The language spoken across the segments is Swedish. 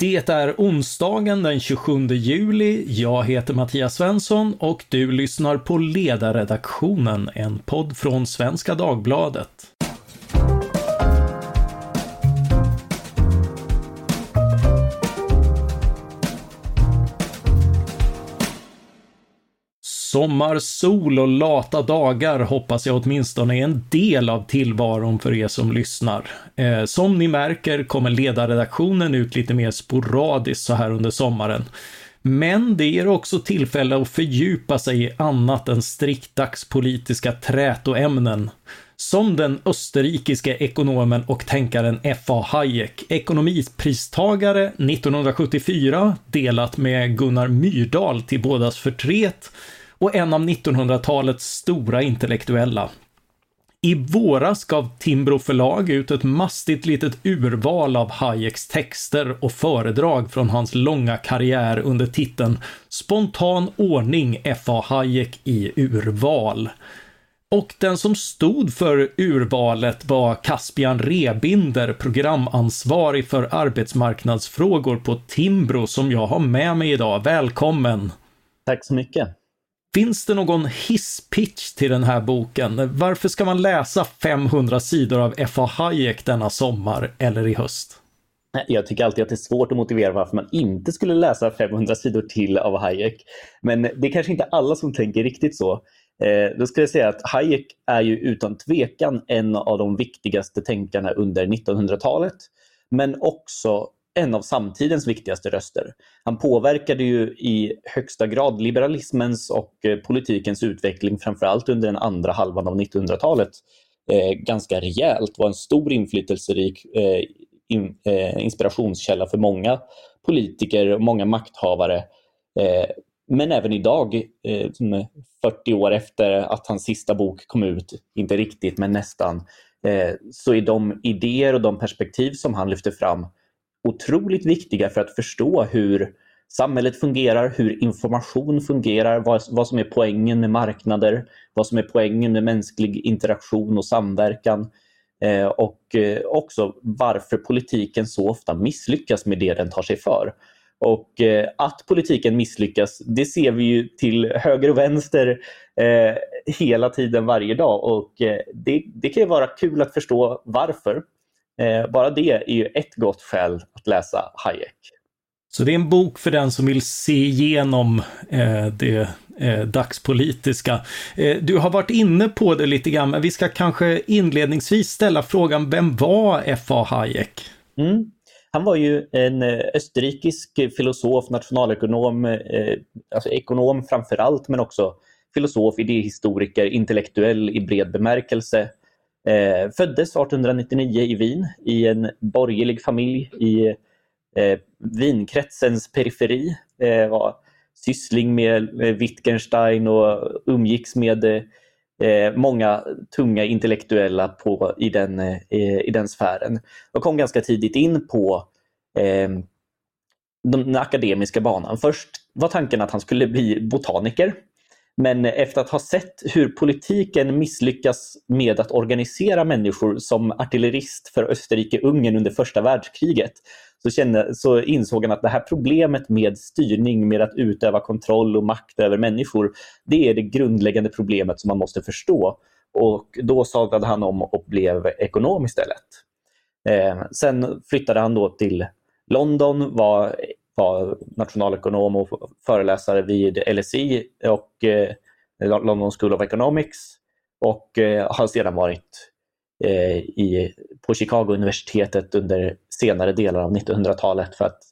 Det är onsdagen den 27 juli. Jag heter Mattias Svensson och du lyssnar på Ledarredaktionen, en podd från Svenska Dagbladet. Sommarsol och lata dagar hoppas jag åtminstone är en del av tillvaron för er som lyssnar. Eh, som ni märker kommer ledarredaktionen ut lite mer sporadiskt så här under sommaren. Men det ger också tillfälle att fördjupa sig i annat än strikt dagspolitiska trätoämnen. Som den österrikiske ekonomen och tänkaren F.A. Hayek, ekonomipristagare 1974, delat med Gunnar Myrdal till bådas förtret och en av 1900-talets stora intellektuella. I våras gav Timbro förlag ut ett mastigt litet urval av Hayeks texter och föredrag från hans långa karriär under titeln Spontan ordning F.A. Hayek i urval. Och den som stod för urvalet var Caspian Rebinder, programansvarig för arbetsmarknadsfrågor på Timbro som jag har med mig idag. Välkommen! Tack så mycket! Finns det någon hisspitch till den här boken? Varför ska man läsa 500 sidor av F.A. Hayek denna sommar eller i höst? Jag tycker alltid att det är svårt att motivera varför man inte skulle läsa 500 sidor till av Hayek. Men det är kanske inte alla som tänker riktigt så. Eh, då skulle jag säga att Hayek är ju utan tvekan en av de viktigaste tänkarna under 1900-talet. Men också en av samtidens viktigaste röster. Han påverkade ju i högsta grad liberalismens och eh, politikens utveckling, framförallt under den andra halvan av 1900-talet, eh, ganska rejält. Var en stor inflytelserik eh, in, eh, inspirationskälla för många politiker och många makthavare. Eh, men även idag, eh, 40 år efter att hans sista bok kom ut, inte riktigt men nästan, eh, så är de idéer och de perspektiv som han lyfter fram otroligt viktiga för att förstå hur samhället fungerar, hur information fungerar, vad, vad som är poängen med marknader, vad som är poängen med mänsklig interaktion och samverkan. Eh, och eh, också varför politiken så ofta misslyckas med det den tar sig för. Och eh, att politiken misslyckas, det ser vi ju till höger och vänster eh, hela tiden varje dag och eh, det, det kan ju vara kul att förstå varför. Eh, bara det är ju ett gott skäl att läsa Hayek. Så det är en bok för den som vill se igenom eh, det eh, dagspolitiska. Eh, du har varit inne på det lite grann, men vi ska kanske inledningsvis ställa frågan, vem var F.A. Hayek? Mm. Han var ju en eh, österrikisk filosof, nationalekonom, eh, alltså ekonom framför allt, men också filosof, idéhistoriker, intellektuell i bred bemärkelse. Eh, föddes 1899 i Wien i en borgerlig familj i eh, Wienkretsens periferi. Eh, var syssling med Wittgenstein och umgicks med eh, många tunga intellektuella på, i, den, eh, i den sfären. Och kom ganska tidigt in på eh, den akademiska banan. Först var tanken att han skulle bli botaniker men efter att ha sett hur politiken misslyckas med att organisera människor som artillerist för Österrike-Ungern under första världskriget så, kände, så insåg han att det här problemet med styrning, med att utöva kontroll och makt över människor, det är det grundläggande problemet som man måste förstå. Och då sadlade han om och blev ekonom istället. Eh, sen flyttade han då till London, var var nationalekonom och föreläsare vid LSI och eh, London School of Economics och eh, har sedan varit eh, i, på Chicago-universitetet under senare delar av 1900-talet för att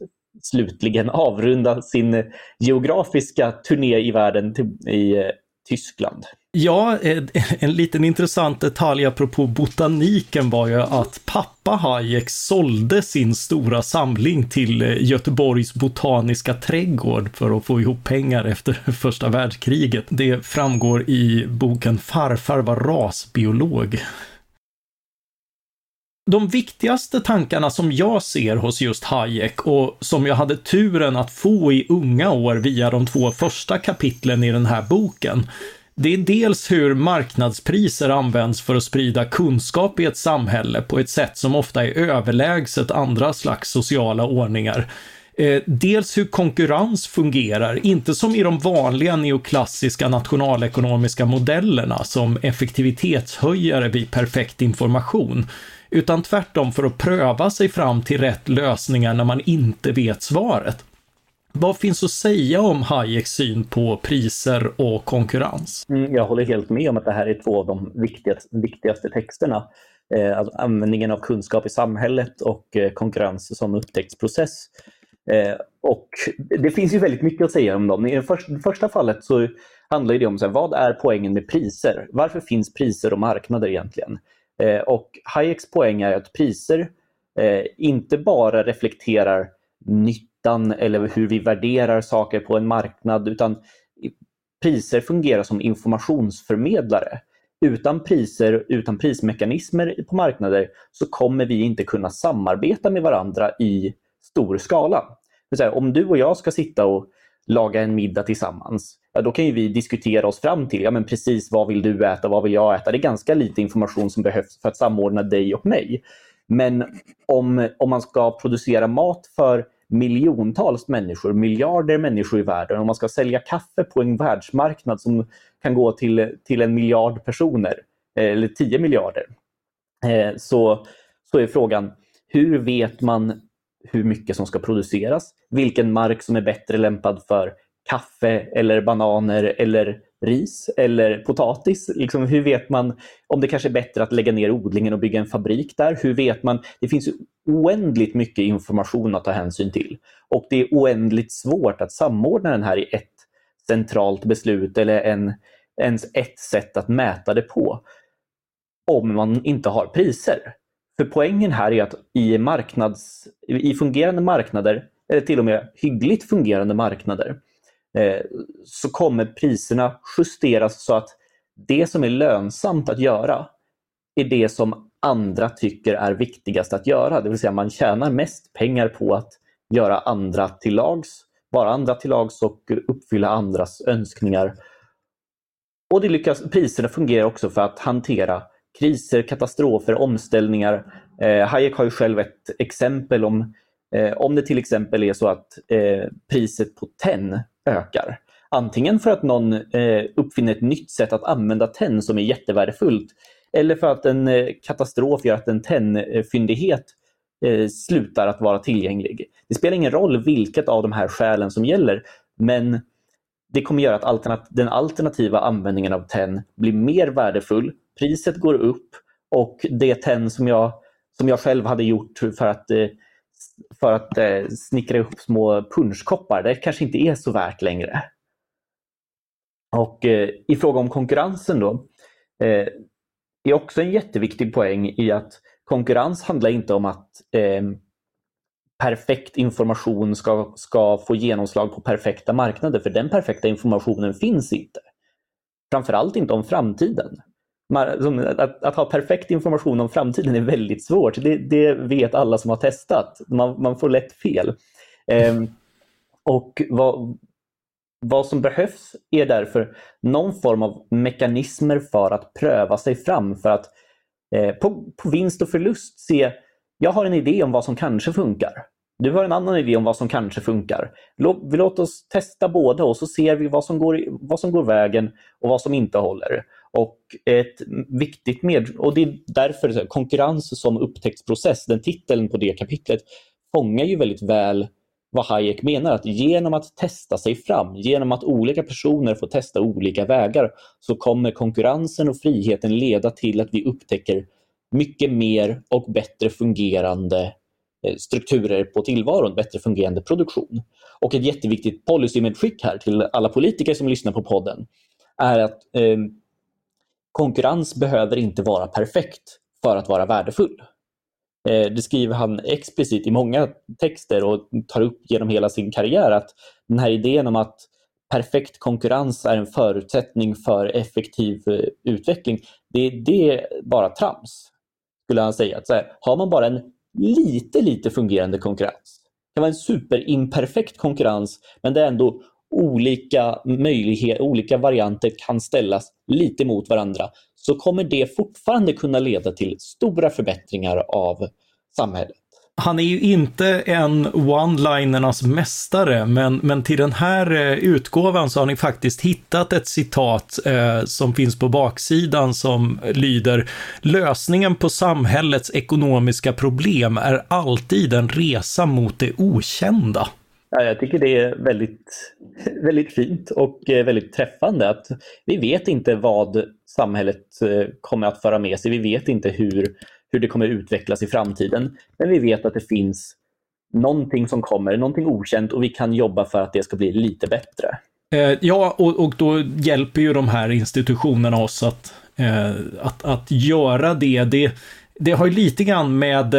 slutligen avrunda sin geografiska turné i världen till, i eh, Tyskland. Ja, en liten intressant detalj apropå botaniken var ju att pappa Hayek sålde sin stora samling till eh, Göteborgs botaniska trädgård för att få ihop pengar efter första världskriget. Det framgår i boken Farfar var rasbiolog. De viktigaste tankarna som jag ser hos just Hayek och som jag hade turen att få i unga år via de två första kapitlen i den här boken, det är dels hur marknadspriser används för att sprida kunskap i ett samhälle på ett sätt som ofta är överlägset andra slags sociala ordningar. Eh, dels hur konkurrens fungerar, inte som i de vanliga neoklassiska nationalekonomiska modellerna som effektivitetshöjare vid perfekt information, utan tvärtom för att pröva sig fram till rätt lösningar när man inte vet svaret. Vad finns att säga om Hayeks syn på priser och konkurrens? Mm, jag håller helt med om att det här är två av de viktigaste, viktigaste texterna. Eh, alltså användningen av kunskap i samhället och eh, konkurrens som upptäcktsprocess. Eh, och det finns ju väldigt mycket att säga om dem. I det första, det första fallet så handlar det om så här, vad är poängen med priser? Varför finns priser och marknader egentligen? Eh, och Hayeks poäng är att priser eh, inte bara reflekterar nytt nyttan eller hur vi värderar saker på en marknad utan priser fungerar som informationsförmedlare. Utan priser, utan prismekanismer på marknader så kommer vi inte kunna samarbeta med varandra i stor skala. Här, om du och jag ska sitta och laga en middag tillsammans, ja, då kan ju vi diskutera oss fram till ja, men precis vad vill du äta, vad vill jag äta? Det är ganska lite information som behövs för att samordna dig och mig. Men om, om man ska producera mat för miljontals människor, miljarder människor i världen, om man ska sälja kaffe på en världsmarknad som kan gå till, till en miljard personer, eh, eller tio miljarder, eh, så, så är frågan hur vet man hur mycket som ska produceras, vilken mark som är bättre lämpad för kaffe eller bananer eller ris eller potatis? Liksom, hur vet man om det kanske är bättre att lägga ner odlingen och bygga en fabrik där? Hur vet man? Det finns oändligt mycket information att ta hänsyn till och det är oändligt svårt att samordna den här i ett centralt beslut eller en, ens ett sätt att mäta det på om man inte har priser. För poängen här är att i, marknads, i fungerande marknader, eller till och med hyggligt fungerande marknader, Eh, så kommer priserna justeras så att det som är lönsamt att göra är det som andra tycker är viktigast att göra. Det vill säga man tjänar mest pengar på att göra andra till lags, vara andra till lags och uppfylla andras önskningar. Och det lyckas, priserna fungerar också för att hantera kriser, katastrofer, omställningar. Eh, Hayek har ju själv ett exempel om eh, om det till exempel är så att eh, priset på tenn ökar. Antingen för att någon eh, uppfinner ett nytt sätt att använda tenn som är jättevärdefullt eller för att en eh, katastrof gör att en tennfyndighet eh, slutar att vara tillgänglig. Det spelar ingen roll vilket av de här skälen som gäller men det kommer göra att alternat den alternativa användningen av tenn blir mer värdefull priset går upp och det tenn som jag, som jag själv hade gjort för att, eh, för att eh, snickra ihop små punschkoppar, det kanske inte är så värt längre. Och eh, i fråga om konkurrensen då, eh, är också en jätteviktig poäng i att konkurrens handlar inte om att eh, perfekt information ska, ska få genomslag på perfekta marknader, för den perfekta informationen finns inte. Framförallt inte om framtiden att, att, ha perfekt information om framtiden är väldigt svårt. Det, det vet alla som har testat. Man, man får lätt fel. Eh, och vad, vad som behövs är därför någon form av mekanismer för att pröva sig fram. För att eh, på, på vinst och förlust se, jag har en idé om vad som kanske funkar. Du har en annan idé om vad som kanske funkar. Vi oss testa båda och så ser vi vad som går, vad som går vägen och vad som inte håller. Och ett viktigt med och det är därför konkurrens som upptäcktsprocess, den titeln på det kapitlet, fångar ju väldigt väl vad Hayek menar. Att genom att testa sig fram, genom att olika personer får testa olika vägar, så kommer konkurrensen och friheten leda till att vi upptäcker mycket mer och bättre fungerande eh, strukturer på tillvaron, bättre fungerande produktion. Och ett jätteviktigt policymedskick här till alla politiker som lyssnar på podden är att eh, konkurrens behöver inte vara perfekt för att vara värdefull. Eh, det skriver han explicit i många texter och tar upp genom hela sin karriär att den här idén om att perfekt konkurrens är en förutsättning för effektiv eh, utveckling, det, det är bara trams. Skulle han säga. Att så här, har man bara en lite, lite fungerande konkurrens, det kan vara en superimperfekt konkurrens, men det är ändå olika möjligheter, olika varianter kan ställas lite mot varandra så kommer det fortfarande kunna leda till stora förbättringar av samhället. han är ju inte en one-linernas mästare, men, men till den här eh, utgåvan så har ni faktiskt hittat ett citat eh, som finns på baksidan som lyder Lösningen på samhällets ekonomiska problem är alltid en resa mot det okända. Ja, jag tycker det är väldigt, väldigt fint och eh, väldigt träffande att vi vet inte vad samhället eh, kommer att föra med sig. Vi vet inte hur hur det kommer utvecklas i framtiden. Men vi vet att det finns någonting som kommer, någonting okänt och vi kan jobba för att det ska bli lite bättre. Eh, ja, och, och då hjälper ju de här institutionerna oss att, att, att göra det. det. Det har ju lite grann med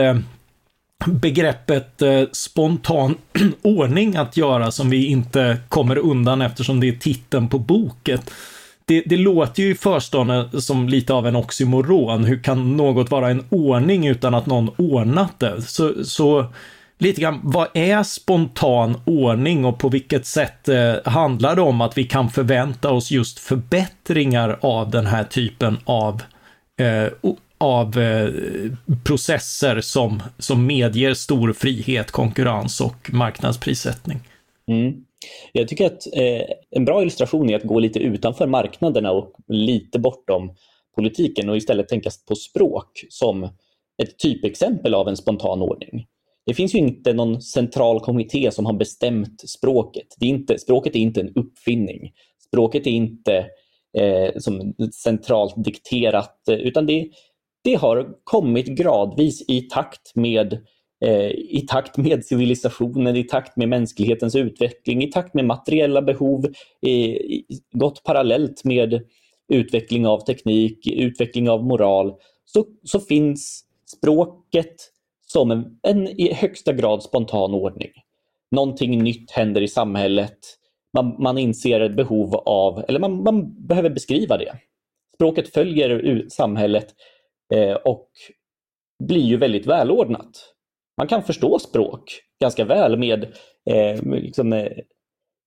begreppet eh, spontan ordning att göra som vi inte kommer undan eftersom det är titeln på boken det, det låter ju i förstone som lite av en oxymoron. Hur kan något vara en ordning utan att någon ordnat det? Så, så lite grann, vad är spontan ordning och på vilket sätt eh, handlar det om att vi kan förvänta oss just förbättringar av den här typen av eh, av eh, processer som, som medger stor frihet, konkurrens och marknadsprissättning. Mm. Jag tycker att eh, en bra illustration är att gå lite utanför marknaderna och lite bortom politiken och istället tänka på språk som ett typexempel av en spontan ordning. Det finns ju inte någon central kommitté som har bestämt språket. Det är inte, språket är inte en uppfinning. Språket är inte eh, som centralt dikterat, eh, utan det, det har kommit gradvis i takt med eh, i takt med civilisationen, i takt med mänsklighetens utveckling, i takt med materiella behov, gått parallellt med utveckling av teknik, utveckling av moral, så, så finns språket som en, en i högsta grad spontan ordning. Någonting nytt händer i samhället. Man, man inser ett behov av, eller man, man behöver beskriva det. Språket följer samhället Eh, och blir ju väldigt välordnat man kan förstå språk ganska väl med, eh, liksom, eh,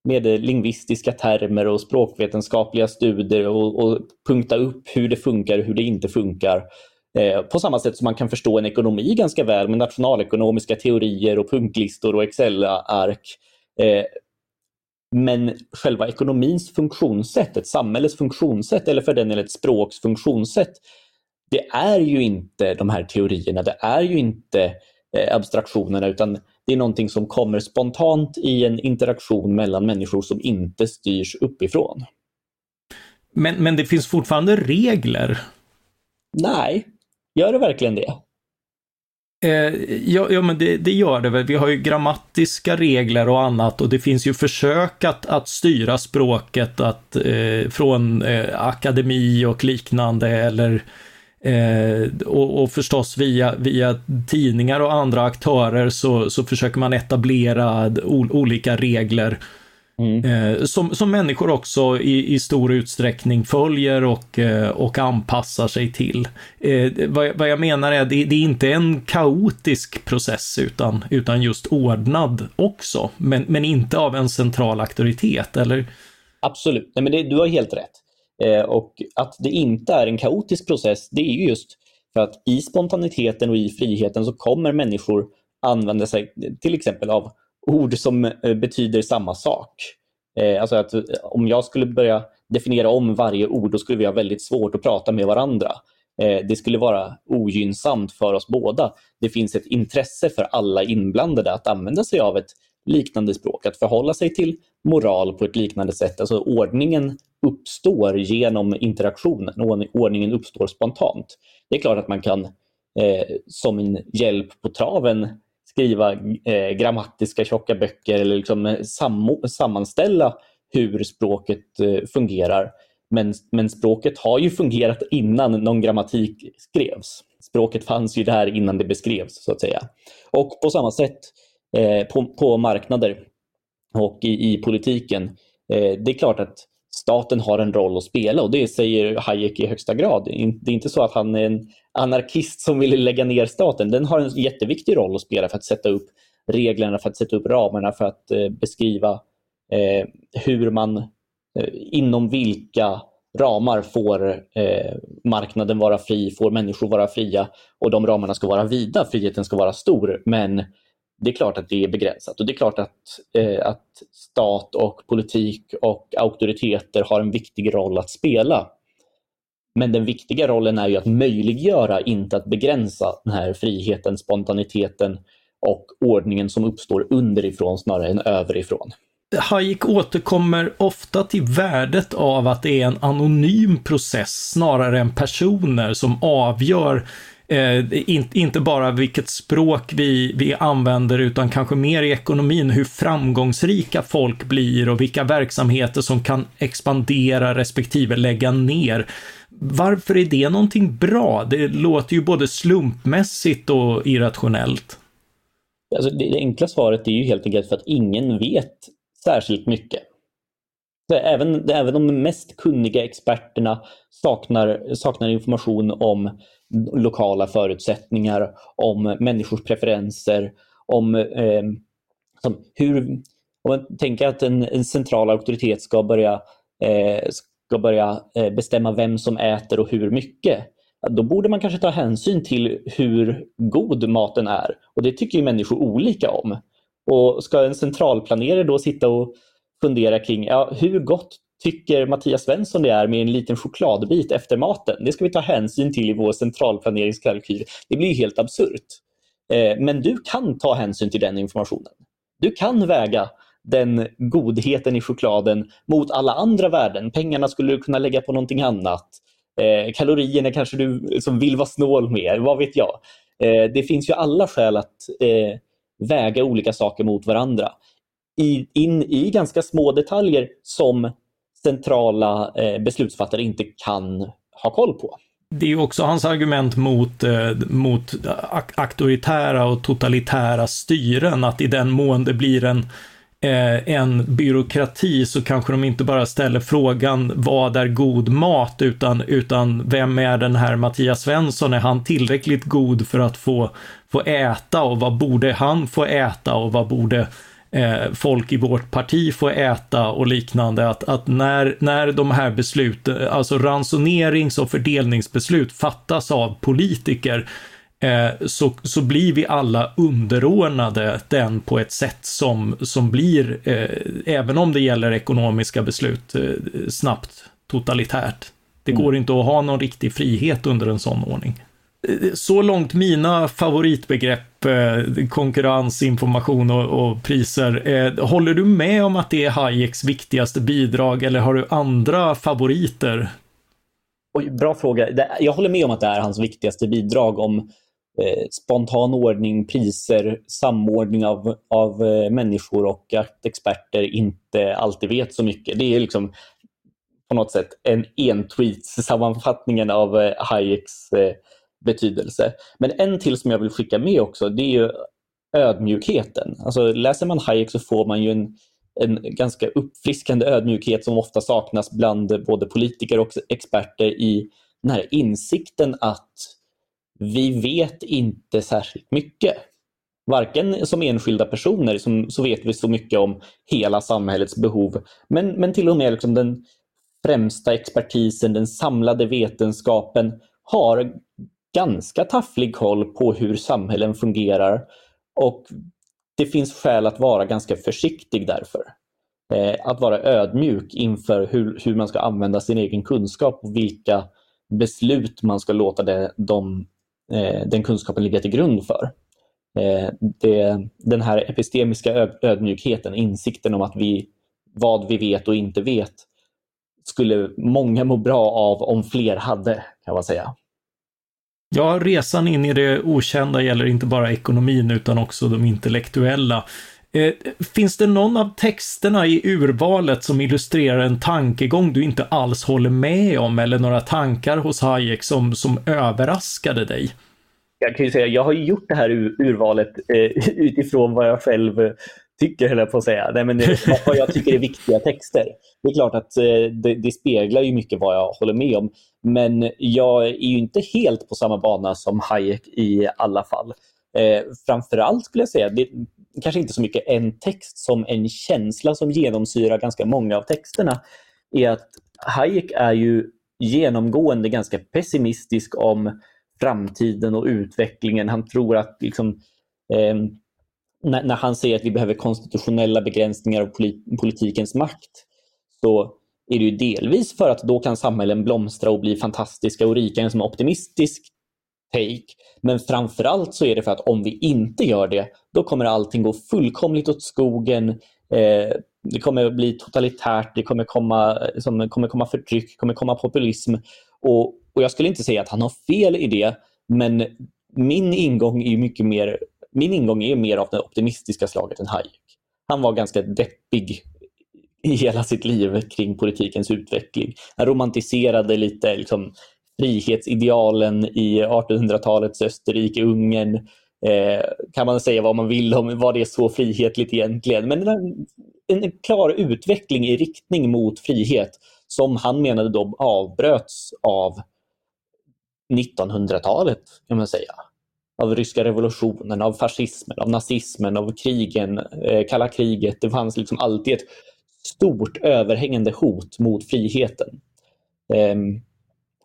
med lingvistiska termer och språkvetenskapliga studier och, och, punkta upp hur det funkar och hur det inte funkar. Eh, på samma sätt som man kan förstå en ekonomi ganska väl med nationalekonomiska teorier och punktlistor och Excel-ark. Eh, men själva ekonomins funktionssätt, ett samhälles funktionssätt eller för den delen ett språks funktionssätt, det är ju inte de här teorierna, det är ju inte Eh, abstraktionerna utan det är någonting som kommer spontant i en interaktion mellan människor som inte styrs uppifrån. Men, men det finns fortfarande regler? Nej, gör det verkligen det? Eh, ja, ja, men det, det, gör det väl. Vi har ju grammatiska regler och annat och det finns ju försök att, att styra språket att, eh, från eh, akademi och liknande eller Eh, och, och, förstås via, via tidningar och andra aktörer så, så försöker man etablera olika regler mm. eh, som, som människor också i, i stor utsträckning följer och, eh, och anpassar sig till. Eh, vad, vad, jag menar är det, det är inte en kaotisk process utan, utan just ordnad också, men, men inte av en central auktoritet, eller? Absolut, Nej, men det, du har helt rätt. Eh, och att det inte är en kaotisk process, det är just för att i spontaniteten och i friheten så kommer människor använda sig till exempel av ord som eh, betyder samma sak. Eh, alltså att om jag skulle börja definiera om varje ord, då skulle vi ha väldigt svårt att prata med varandra. Det skulle vara ogynnsamt för oss båda. Det finns ett intresse för alla inblandade att använda sig av ett liknande språk, att förhålla sig till moral på ett liknande sätt. Alltså ordningen uppstår genom interaktionen. Ordningen uppstår spontant. Det är klart att man kan eh, som en hjälp på traven skriva eh, grammatiska tjocka böcker eller liksom eh, sam sammanställa hur språket eh, fungerar. Men, men språket har ju fungerat innan någon grammatik skrevs. Språket fanns ju där innan det beskrevs, så att säga. Och på samma sätt Eh, på, på marknader och i, i politiken. Eh, det är klart att staten har en roll att spela och det säger Hayek i högsta grad. Det är inte så att han är en anarkist som vill lägga ner staten. Den har en jätteviktig roll att spela för att sätta upp reglerna, för att sätta upp ramarna, för att eh, beskriva eh, hur man, eh, inom vilka ramar får eh, marknaden vara fri, får människor vara fria och de ramarna ska vara vida, friheten ska vara stor. Men det är klart att det är begränsat och det är klart att, eh, att stat och politik och auktoriteter har en viktig roll att spela. Men den viktiga rollen är ju att möjliggöra, inte att begränsa den här friheten, spontaniteten och ordningen som uppstår underifrån snarare än överifrån. Hayek återkommer ofta till värdet av att det är en anonym process snarare än personer som avgör eh, in, inte bara vilket språk vi, vi använder utan kanske mer i ekonomin hur framgångsrika folk blir och vilka verksamheter som kan expandera respektive lägga ner. Varför är det någonting bra? Det låter ju både slumpmässigt och irrationellt. Alltså det, det enkla svaret är ju helt enkelt för att ingen vet särskilt mycket. Även, även de mest kunniga experterna saknar, saknar information om lokala förutsättningar, om människors preferenser, om eh, hur... Om man tänker att en, en central auktoritet ska börja, eh, ska börja eh, bestämma vem som äter och hur mycket, då borde man kanske ta hänsyn till hur god maten är. Och det tycker ju människor olika om. Och ska en centralplanerare då sitta och fundera kring ja, hur gott tycker Mattias Svensson det är med en liten chokladbit efter maten? Det ska vi ta hänsyn till i vår centralplaneringskalkyl. Det blir helt absurt. Eh, men du kan ta hänsyn till den informationen. Du kan väga den godheten i chokladen mot alla andra värden. Pengarna skulle du kunna lägga på någonting annat. Eh, kalorierna kanske du liksom vill vara snål med, vad vet jag. Eh, det finns ju alla skäl att väga olika saker mot varandra. In i ganska små detaljer som centrala eh, beslutsfattare inte kan ha koll på. Det är ju också hans argument mot, eh, mot auktoritära och totalitära styren, att i den mån det blir en eh, en byråkrati så kanske de inte bara ställer frågan vad är god mat utan, utan vem är den här Mattias Svensson? Är han tillräckligt god för att få, få äta och vad borde han få äta och vad borde eh, folk i vårt parti få äta och liknande. Att, att när, när de här besluten, alltså ransonerings och fördelningsbeslut fattas av politiker Eh, så, så blir vi alla underordnade den på ett sätt som, som blir, eh, även om det gäller ekonomiska beslut, eh, snabbt totalitärt. Det går mm. inte att ha någon riktig frihet under en sån ordning. Så långt mina favoritbegrepp, eh, konkurrens, information och, och priser. Eh, håller du med om att det är Hayeks viktigaste bidrag eller har du andra favoriter? Oj, bra fråga. Jag håller med om att det är hans viktigaste bidrag om eh, spontan ordning, priser, samordning av, av eh, människor och att experter inte alltid vet så mycket. Det är liksom på något sätt en entweets-sammanfattningen av eh, Hayeks eh, betydelse. Men en till som jag vill skicka med också, det är ju ödmjukheten. Alltså läser man Hayek så får man ju en, en ganska uppfriskande ödmjukhet som ofta saknas bland både politiker och experter i den här insikten att vi vet inte särskilt mycket. Varken som enskilda personer som, så vet vi så mycket om hela samhällets behov, men, men till och med liksom den främsta expertisen, den samlade vetenskapen har ganska tafflig koll på hur samhällen fungerar och det finns skäl att vara ganska försiktig därför. Eh, att vara ödmjuk inför hur, hur man ska använda sin egen kunskap och vilka beslut man ska låta det, de eh, den kunskapen ligga till grund för. Eh, det, den här epistemiska ödmjukheten, insikten om att vi, vad vi vet och inte vet, skulle många må bra av om fler hade, kan man säga. Ja, resan in i det okända gäller inte bara ekonomin utan också de intellektuella. Eh, finns det någon av texterna i urvalet som illustrerar en tankegång du inte alls håller med om eller några tankar hos Hayek som, som överraskade dig? Jag kan ju säga, jag har gjort det här urvalet eh, utifrån vad jag själv tycker, höll jag på att säga. Nej, men, eh, vad jag tycker är viktiga texter. Det är klart att eh, det, det, speglar ju mycket vad jag håller med om. Men jag är ju inte helt på samma bana som Hayek i alla fall. Eh, framförallt skulle jag säga, det, kanske inte så mycket en text som en känsla som genomsyrar ganska många av texterna, är att Hayek är ju genomgående ganska pessimistisk om framtiden och utvecklingen. Han tror att liksom, eh, när, när, han säger att vi behöver konstitutionella begränsningar av politikens makt så är det ju delvis för att då kan samhällen blomstra och bli fantastiska och rika, en som optimistisk take. Men framförallt så är det för att om vi inte gör det, då kommer allting gå fullkomligt åt skogen. Eh, det kommer bli totalitärt, det kommer komma, eh, som, kommer komma förtryck, det kommer komma populism. Och, och jag skulle inte säga att han har fel i det, men min ingång är mycket mer min ingång är mer av det optimistiska slaget än Hayek. Han var ganska deppig i hela sitt liv kring politikens utveckling. Han romantiserade lite liksom, frihetsidealen i 1800-talets Österrike, Ungern. Eh, kan man säga vad man vill om var det så frihetligt egentligen. Men en, en klar utveckling i riktning mot frihet som han menade då avbröts av 1900-talet kan man säga. Av ryska revolutionen, av fascismen, av nazismen, av krigen, eh, kalla kriget. Det fanns liksom alltid ett stort överhängande hot mot friheten. Eh,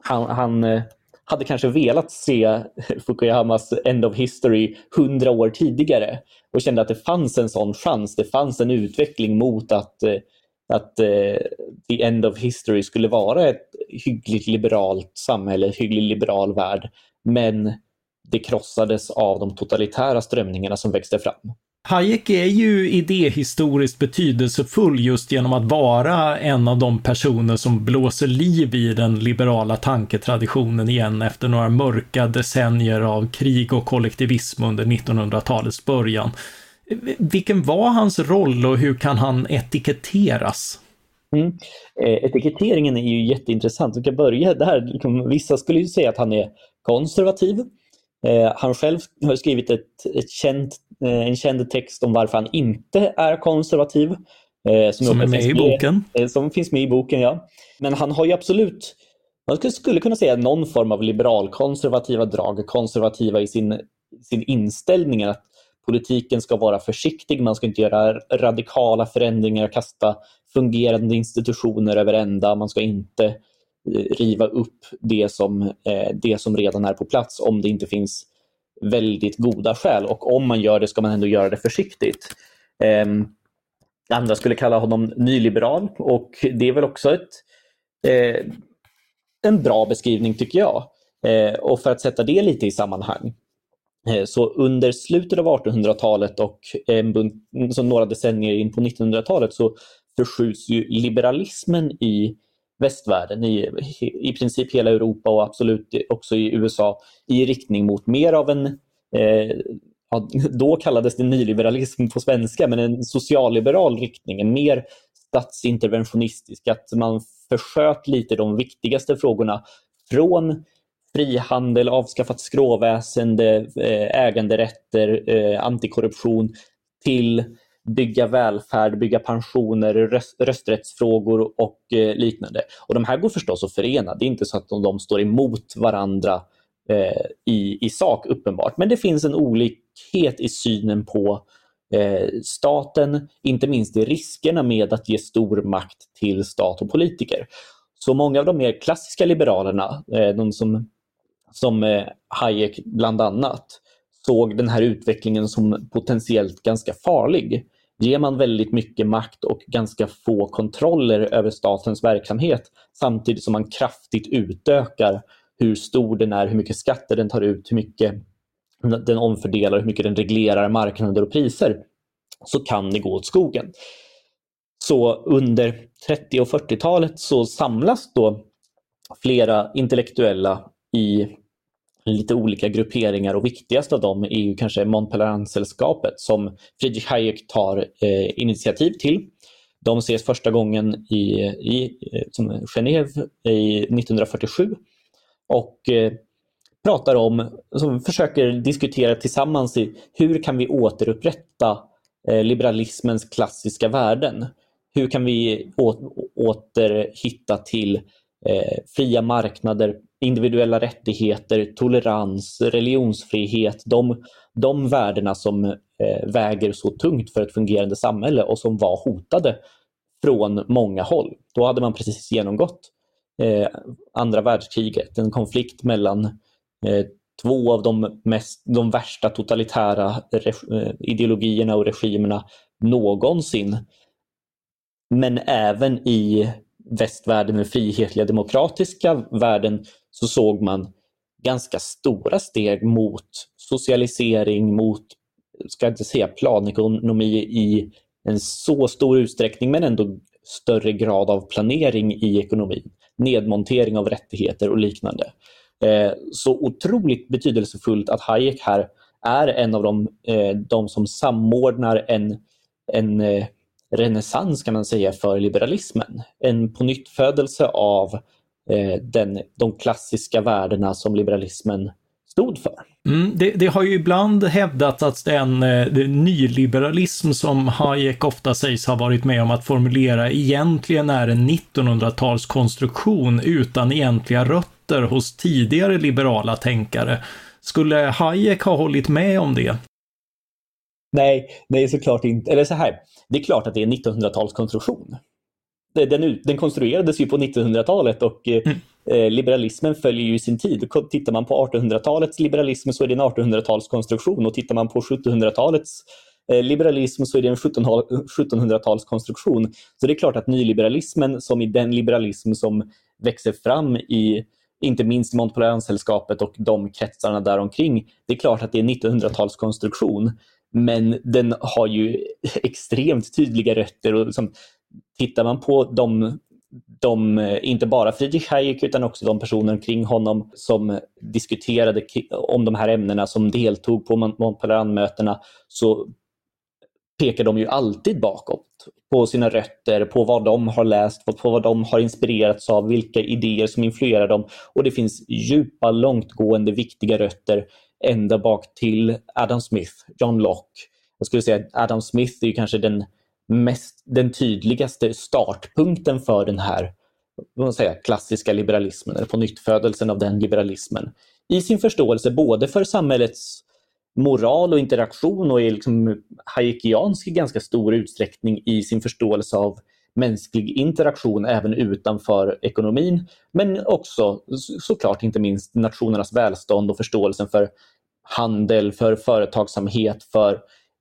han, han eh, hade kanske velat se Fukuyamas End of History hundra år tidigare och kände att det fanns en sån chans. Det fanns en utveckling mot att, eh, att uh, the end of history skulle vara ett hyggligt liberalt samhälle, hygglig liberal värld. Men det krossades av de totalitära strömningarna som växte fram. Hayek är ju idéhistoriskt betydelsefull just genom att vara en av de personer som blåser liv i den liberala tanketraditionen igen efter några mörka decennier av krig och kollektivism under 1900-talets början. Vilken var hans roll och hur kan han etiketteras? Mm. Eh, etiketteringen är ju jätteintressant. Vi kan börja där. Liksom, vissa skulle ju säga att han är konservativ. Eh, han själv har skrivit ett, ett känt, en känd text om varför han inte är konservativ. Eh, som, som är med i boken? Med, som finns med i boken, ja. Men han har ju absolut, man skulle kunna säga någon form av liberalkonservativa drag, konservativa i sin, sin inställning att politiken ska vara försiktig, man ska inte göra radikala förändringar, kasta fungerande institutioner över ända, man ska inte riva upp det som, eh, det som redan är på plats om det inte finns väldigt goda skäl. Och om man gör det ska man ändå göra det försiktigt. Eh, andra skulle kalla honom nyliberal och det är väl också ett, eh, en bra beskrivning tycker jag. Eh, och för att sätta det lite i sammanhang. Eh, så under slutet av 1800-talet och så några decennier in på 1900-talet så förskjuts ju liberalismen i västvärlden, i, i princip hela Europa och absolut också i USA, i riktning mot mer av en eh, ja, då kallades det nyliberalism på svenska, men en socialliberal riktning, en mer statsinterventionistisk, att man försköt lite de viktigaste frågorna från frihandel, avskaffat skråväsende, eh, äganderätter, eh, antikorruption till bygga välfärd, bygga pensioner, röst, rösträttsfrågor och eh, liknande. Och De här går förstås att förena. Det är inte så att de, de står emot varandra eh, i, i sak uppenbart, men det finns en olikhet i synen på eh, staten, inte minst i riskerna med att ge stor makt till stat och politiker. Så många av de mer klassiska liberalerna, eh, de som, som eh, Hayek bland annat, såg den här utvecklingen som potentiellt ganska farlig. Ger man väldigt mycket makt och ganska få kontroller över statens verksamhet samtidigt som man kraftigt utökar hur stor den är, hur mycket skatter den tar ut, hur mycket den omfördelar, hur mycket den reglerar marknader och priser, så kan det gå åt skogen. Så under 30 och 40-talet så samlas då flera intellektuella i lite olika grupperingar och viktigast av dem är ju kanske Montpellier-sällskapet som Friedrich Hayek tar eh, initiativ till. De ses första gången i, i eh, som Genève i 1947 och eh, pratar om, som försöker diskutera tillsammans i hur kan vi återupprätta eh, liberalismens klassiska värden? Hur kan vi åter hitta till eh, fria marknader, individuella rättigheter, tolerans, religionsfrihet, de, de värdena som eh, väger så tungt för ett fungerande samhälle och som var hotade från många håll. Då hade man precis genomgått eh, andra världskriget, en konflikt mellan eh, två av de, mest, de värsta totalitära eh, ideologierna och regimerna någonsin. Men även i västvärlden, den frihetliga demokratiska världen, så såg man ganska stora steg mot socialisering, mot, ska jag inte säga planekonomi i en så stor utsträckning, men ändå större grad av planering i ekonomin. Nedmontering av rättigheter och liknande. Eh, så otroligt betydelsefullt att Hayek här är en av de, eh, de som samordnar en, en eh, renässans kan man säga för liberalismen. En pånyttfödelse av eh, den, de klassiska värdena som liberalismen stod för. Mm, det, det, har ju ibland hävdats att den, eh, den nyliberalism som Hayek ofta sägs ha varit med om att formulera egentligen är en 1900-talskonstruktion utan egentliga rötter hos tidigare liberala tänkare. Skulle Hayek ha hållit med om det? Nej, nej såklart inte. Eller så här, det är klart att det är en 1900-talskonstruktion. Den, den konstruerades ju på 1900-talet och eh, mm. eh, liberalismen följer ju sin tid. Tittar man på 1800-talets liberalism så är det en 1800-talskonstruktion och tittar man på 1700-talets eh, liberalism så är det en 1700-talskonstruktion. Så det är klart att nyliberalismen som är den liberalism som växer fram i inte minst Montpellier-sällskapet och de kretsarna däromkring. Det är klart att det är 1900-talskonstruktion, men den har ju extremt tydliga rötter. Och liksom, tittar man på de, de, inte bara Friedrich Hayek utan också de personer kring honom som diskuterade om de här ämnena, som deltog på Montpellier-mötena, så pekar de ju alltid bakåt på sina rötter, på vad de har läst, på vad de har inspirerats av, vilka idéer som influerar dem. Och det finns djupa, långtgående, viktiga rötter ända bak till Adam Smith, John Locke. Jag skulle säga att Adam Smith är kanske den, mest, den tydligaste startpunkten för den här vad man säga, klassiska liberalismen, eller på nyttfödelsen av den liberalismen. I sin förståelse både för samhällets moral och interaktion och är liksom hayekiansk i ganska stor utsträckning i sin förståelse av mänsklig interaktion även utanför ekonomin. Men också såklart inte minst nationernas välstånd och förståelsen för handel, för företagsamhet, för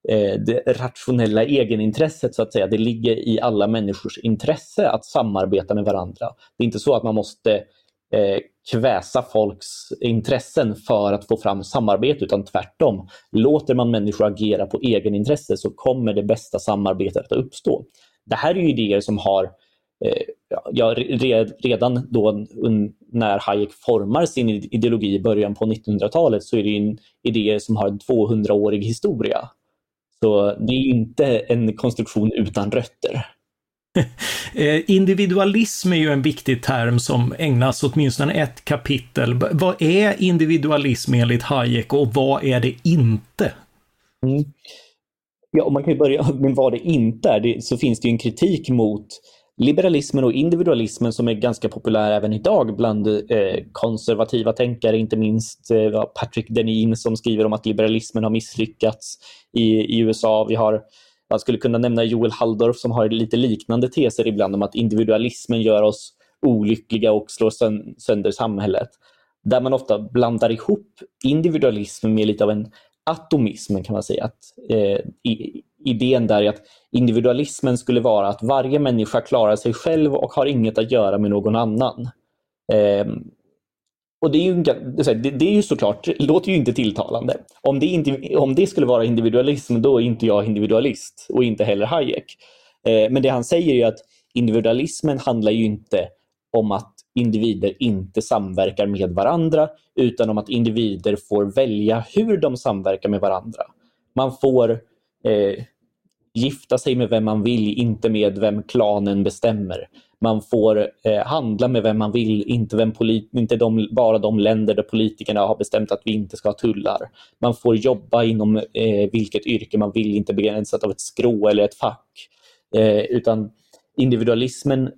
eh, det rationella egenintresset så att säga. Det ligger i alla människors intresse att samarbeta med varandra. Det är inte så att man måste eh, kväsa folks intressen för att få fram samarbete, utan tvärtom. Låter man människor agera på egenintresse så kommer det bästa samarbetet att uppstå. Det här är idéer som har eh, ja, redan då när Hayek formar sin ideologi i början på 1900-talet så är det en idé som har en 200-årig historia. Så det är inte en konstruktion utan rötter. Eh, individualism är ju en viktig term som ägnas åtminstone ett kapitel. Vad är individualism enligt Hayek och vad är det inte? Mm. Ja, man kan ju börja med vad det inte är. Det, så finns det en kritik mot liberalismen och individualismen som är ganska populär även idag bland eh, konservativa tänkare, inte minst eh, Patrick Denin som skriver om att liberalismen har misslyckats i, i USA. Vi har man skulle kunna nämna Joel Halldorf som har lite liknande teser ibland om att individualismen gör oss olyckliga och slår sönder samhället. Där man ofta blandar ihop individualism med lite av en atomismen kan man säga. Att, eh, idén där är att individualismen skulle vara att varje människa klarar sig själv och har inget att göra med någon annan. Eh, och det är, ju, det är ju såklart, det låter ju inte tilltalande. Om det, inte, om det skulle vara individualism, då är inte jag individualist och inte heller Hayek. Eh, men det han säger är att individualismen handlar ju inte om att individer inte samverkar med varandra, utan om att individer får välja hur de samverkar med varandra. Man får eh, gifta sig med vem man vill, inte med vem klanen bestämmer. Man får eh, handla med vem man vill, inte, vem inte de, bara de länder där politikerna har bestämt att vi inte ska ha tullar. Man får jobba inom eh, vilket yrke man vill, inte begränsat av ett skrå eller ett fack. Eh, utan individualismen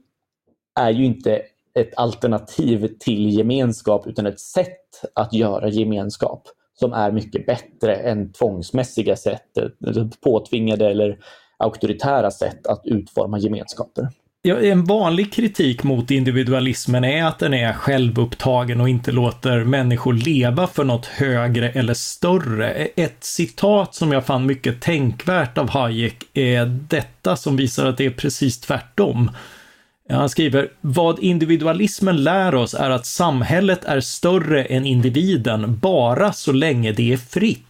är ju inte ett alternativ till gemenskap utan ett sätt att göra gemenskap som är mycket bättre än tvångsmässiga sätt, eh, påtvingade eller auktoritära sätt att utforma gemenskaper. Ja, en vanlig kritik mot individualismen är att den är självupptagen och inte låter människor leva för något högre eller större. Ett citat som jag fann mycket tänkvärt av Hayek är detta som visar att det är precis tvärtom. Han skriver, vad individualismen lär oss är att samhället är större än individen bara så länge det är fritt.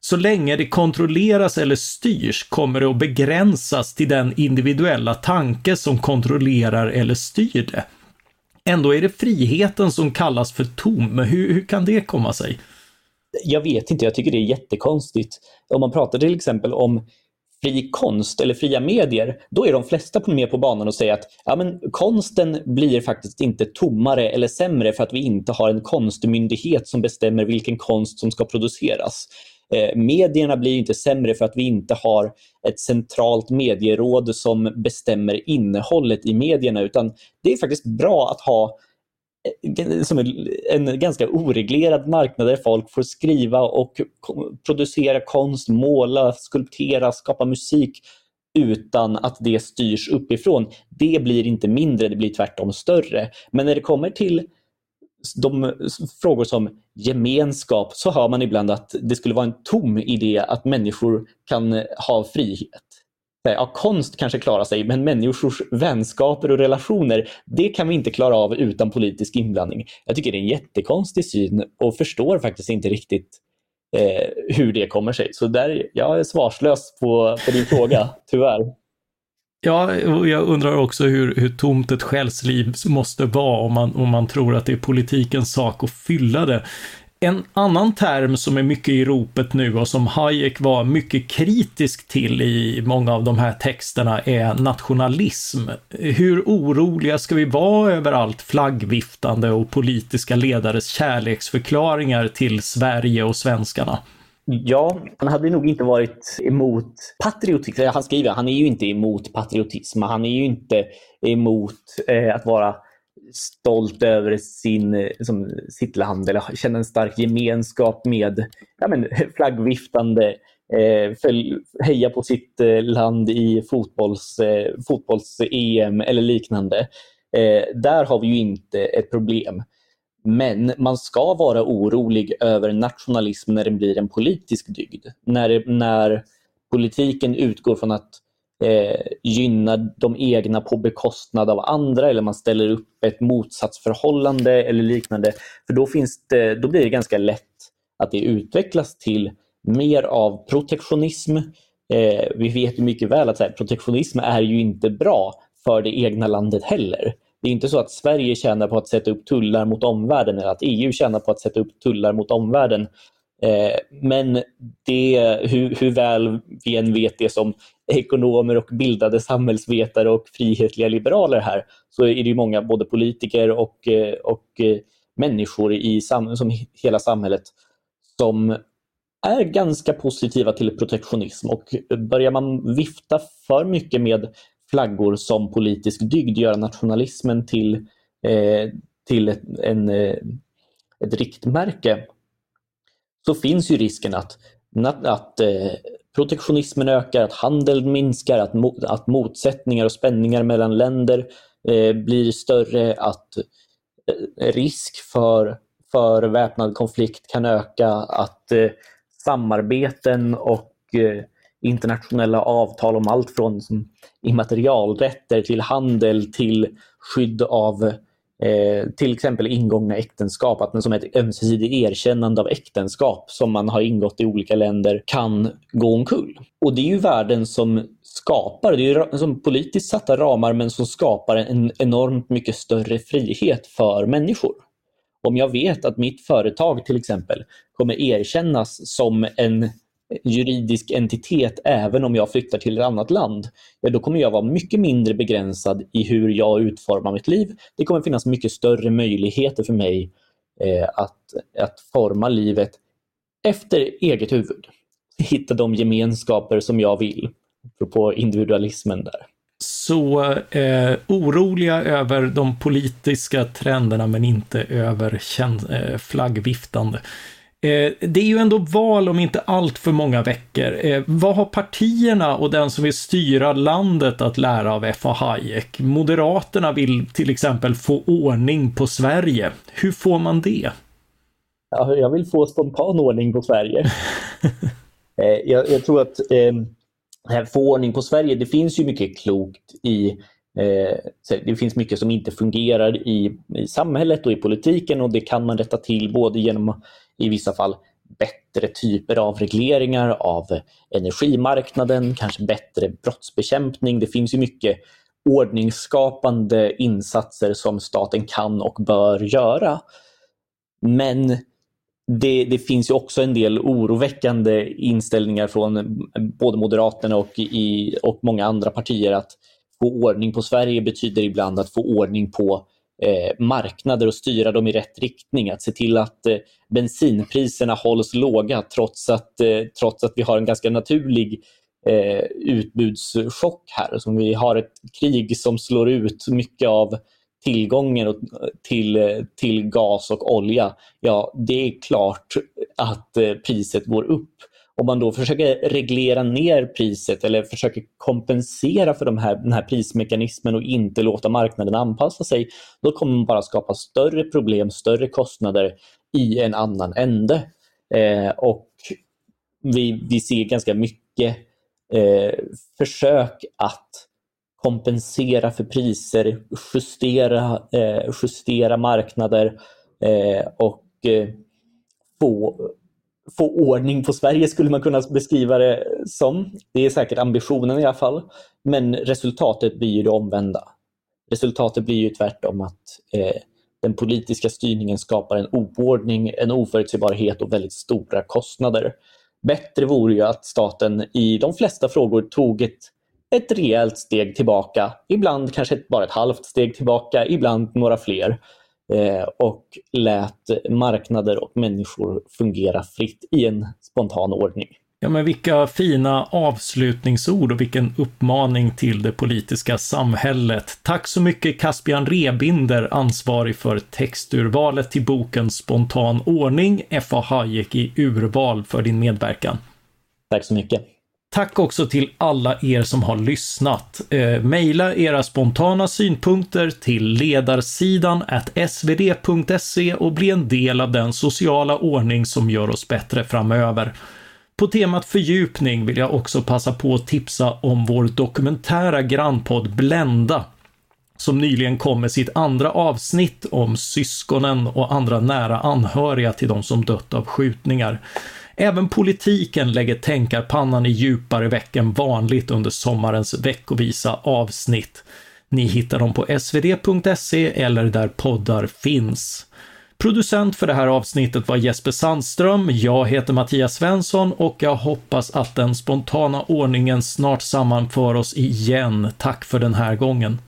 Så länge det kontrolleras eller styrs kommer det att begränsas till den individuella tanke som kontrollerar eller styr det. Ändå är det friheten som kallas för tom. Hur, hur kan det komma sig? Jag vet inte, jag tycker det är jättekonstigt. Om man pratar till exempel om fri konst eller fria medier, då är de flesta med på banan och säger att ja, men konsten blir faktiskt inte tommare eller sämre för att vi inte har en konstmyndighet som bestämmer vilken konst som ska produceras. Eh, medierna blir inte sämre för att vi inte har ett centralt medieråd som bestämmer innehållet i medierna, utan det är faktiskt bra att ha som en ganska oreglerad marknad där folk får skriva och producera konst, måla, skulptera, skapa musik utan att det styrs uppifrån. Det blir inte mindre, det blir tvärtom större. Men när det kommer till de frågor som gemenskap så hör man ibland att det skulle vara en tom idé att människor kan ha frihet. Ja, konst kanske klarar sig, men människors vänskaper och relationer, det kan vi inte klara av utan politisk inblandning. Jag tycker det är en jättekonstig syn och förstår faktiskt inte riktigt eh, hur det kommer sig. Så där, jag är svarslös på, på din fråga, tyvärr. Ja, jag undrar också hur, hur tomt ett själsliv måste vara om man, om man tror att det är politikens sak att fylla det. En annan term som är mycket i ropet nu och som Hayek var mycket kritisk till i många av de här texterna är nationalism. Hur oroliga ska vi vara över allt flaggviftande och politiska ledares kärleksförklaringar till Sverige och svenskarna? Ja, han hade nog inte varit emot patriotism. Han skriver han är ju inte emot patriotism. Han är ju inte emot eh, att vara stolt över sin, som, sitt land eller känna en stark gemenskap med ja, men, flaggviftande eh, för, heja på sitt eh, land i fotbolls, eh, fotbolls-EM eller liknande. Eh, där har vi ju inte ett problem. Men man ska vara orolig över nationalism när den blir en politisk dygd. När, när politiken utgår från att eh, gynna de egna på bekostnad av andra eller man ställer upp ett motsatsförhållande eller liknande. För då, finns det, då blir det ganska lätt att det utvecklas till mer av protektionism. Eh, vi vet ju mycket väl att här, protektionism är ju inte bra för det egna landet heller. Det är inte så att Sverige tjänar på att sätta upp tullar mot omvärlden eller att EU tjänar på att sätta upp tullar mot omvärlden. Eh, men det, hur, hur väl vi än vet det som ekonomer och bildade samhällsvetare och frihetliga liberaler här, så är det många, både politiker och, eh, och eh, människor i sam, som hela samhället, som är ganska positiva till protektionism. Och börjar man vifta för mycket med flaggor som politisk dygd, göra nationalismen till, eh, till ett, en, eh, ett riktmärke, så finns ju risken att, att eh, protektionismen ökar, att handeln minskar, att, mo, att motsättningar och spänningar mellan länder eh, blir större, att eh, risk för, för väpnad konflikt kan öka, att eh, samarbeten och eh, internationella avtal om allt från som, immaterialrätter till handel till skydd av eh, till exempel ingångna äktenskap, att man som ett ömsesidigt erkännande av äktenskap som man har ingått i olika länder kan gå omkull. Och det är ju värden som skapar, det är ju som politiskt satta ramar men som skapar en enormt mycket större frihet för människor. Om jag vet att mitt företag till exempel kommer erkännas som en juridisk entitet även om jag flyttar till ett annat land, ja, då kommer jag vara mycket mindre begränsad i hur jag utformar mitt liv. Det kommer finnas mycket större möjligheter för mig eh, att, att forma livet efter eget huvud. Hitta de gemenskaper som jag vill, på individualismen där. Så eh, oroliga över de politiska trenderna men inte över eh, flaggviftande. Eh, det är ju ändå val om inte allt för många veckor. Eh, vad har partierna och den som vill styra landet att lära av F.A. Hayek? Moderaterna vill till exempel få ordning på Sverige. Hur får man det? Ja, jag vill få spontan ordning på Sverige. jag, jag, tror att eh, få ordning på Sverige, det finns ju mycket klokt i eh, Eh, det finns mycket som inte fungerar i, i samhället och i politiken och det kan man rätta till både genom i vissa fall bättre typer av regleringar av energimarknaden, kanske bättre brottsbekämpning. Det finns ju mycket ordningsskapande insatser som staten kan och bör göra. Men det, det, finns ju också en del oroväckande inställningar från både Moderaterna och, i, och många andra partier att få ordning på Sverige betyder ibland att få ordning på eh, marknader och styra dem i rätt riktning. Att se till att eh, bensinpriserna hålls låga trots att, eh, trots att vi har en ganska naturlig eh, utbudschock här. Som vi har ett krig som slår ut mycket av tillgången eh, till, eh, till gas och olja. Ja, det är klart att eh, priset går upp om man då försöker reglera ner priset eller försöker kompensera för de här, den här prismekanismen och inte låta marknaden anpassa sig, då kommer man bara skapa större problem, större kostnader i en annan ände. Eh, och vi, vi ser ganska mycket eh, försök att kompensera för priser, justera, eh, justera marknader eh, och eh, få få ordning på Sverige skulle man kunna beskriva det som. Det är säkert ambitionen i alla fall. Men resultatet blir ju det omvända. Resultatet blir ju tvärtom att eh, den politiska styrningen skapar en oordning, en oförutsägbarhet och väldigt stora kostnader. Bättre vore ju att staten i de flesta frågor tog ett, ett rejält steg tillbaka. Ibland kanske bara ett halvt steg tillbaka, ibland några fler. Eh, och lät marknader och människor fungera fritt i en spontan ordning. Ja, men vilka fina avslutningsord och vilken uppmaning till det politiska samhället. Tack så mycket Caspian Rebinder, ansvarig för texturvalet till boken Spontan ordning, F.A. Hayek i urval för din medverkan. Tack så mycket. Tack också till alla er som har lyssnat. Eh, maila era spontana synpunkter till ledarsidan svd.se och bli en del av den sociala ordning som gör oss bättre framöver. På temat fördjupning vill jag också passa på att tipsa om vår dokumentära grannpodd Blända som nyligen kom med sitt andra avsnitt om syskonen och andra nära anhöriga till de som dött av skjutningar. Även politiken lägger tänkarpannan i djupare veck än vanligt under sommarens veckovisa avsnitt. Ni hittar dem på svd.se eller där poddar finns. Producent för det här avsnittet var Jesper Sandström, jag heter Mattias Svensson och jag hoppas att den spontana ordningen snart sammanför oss igen. Tack för den här gången.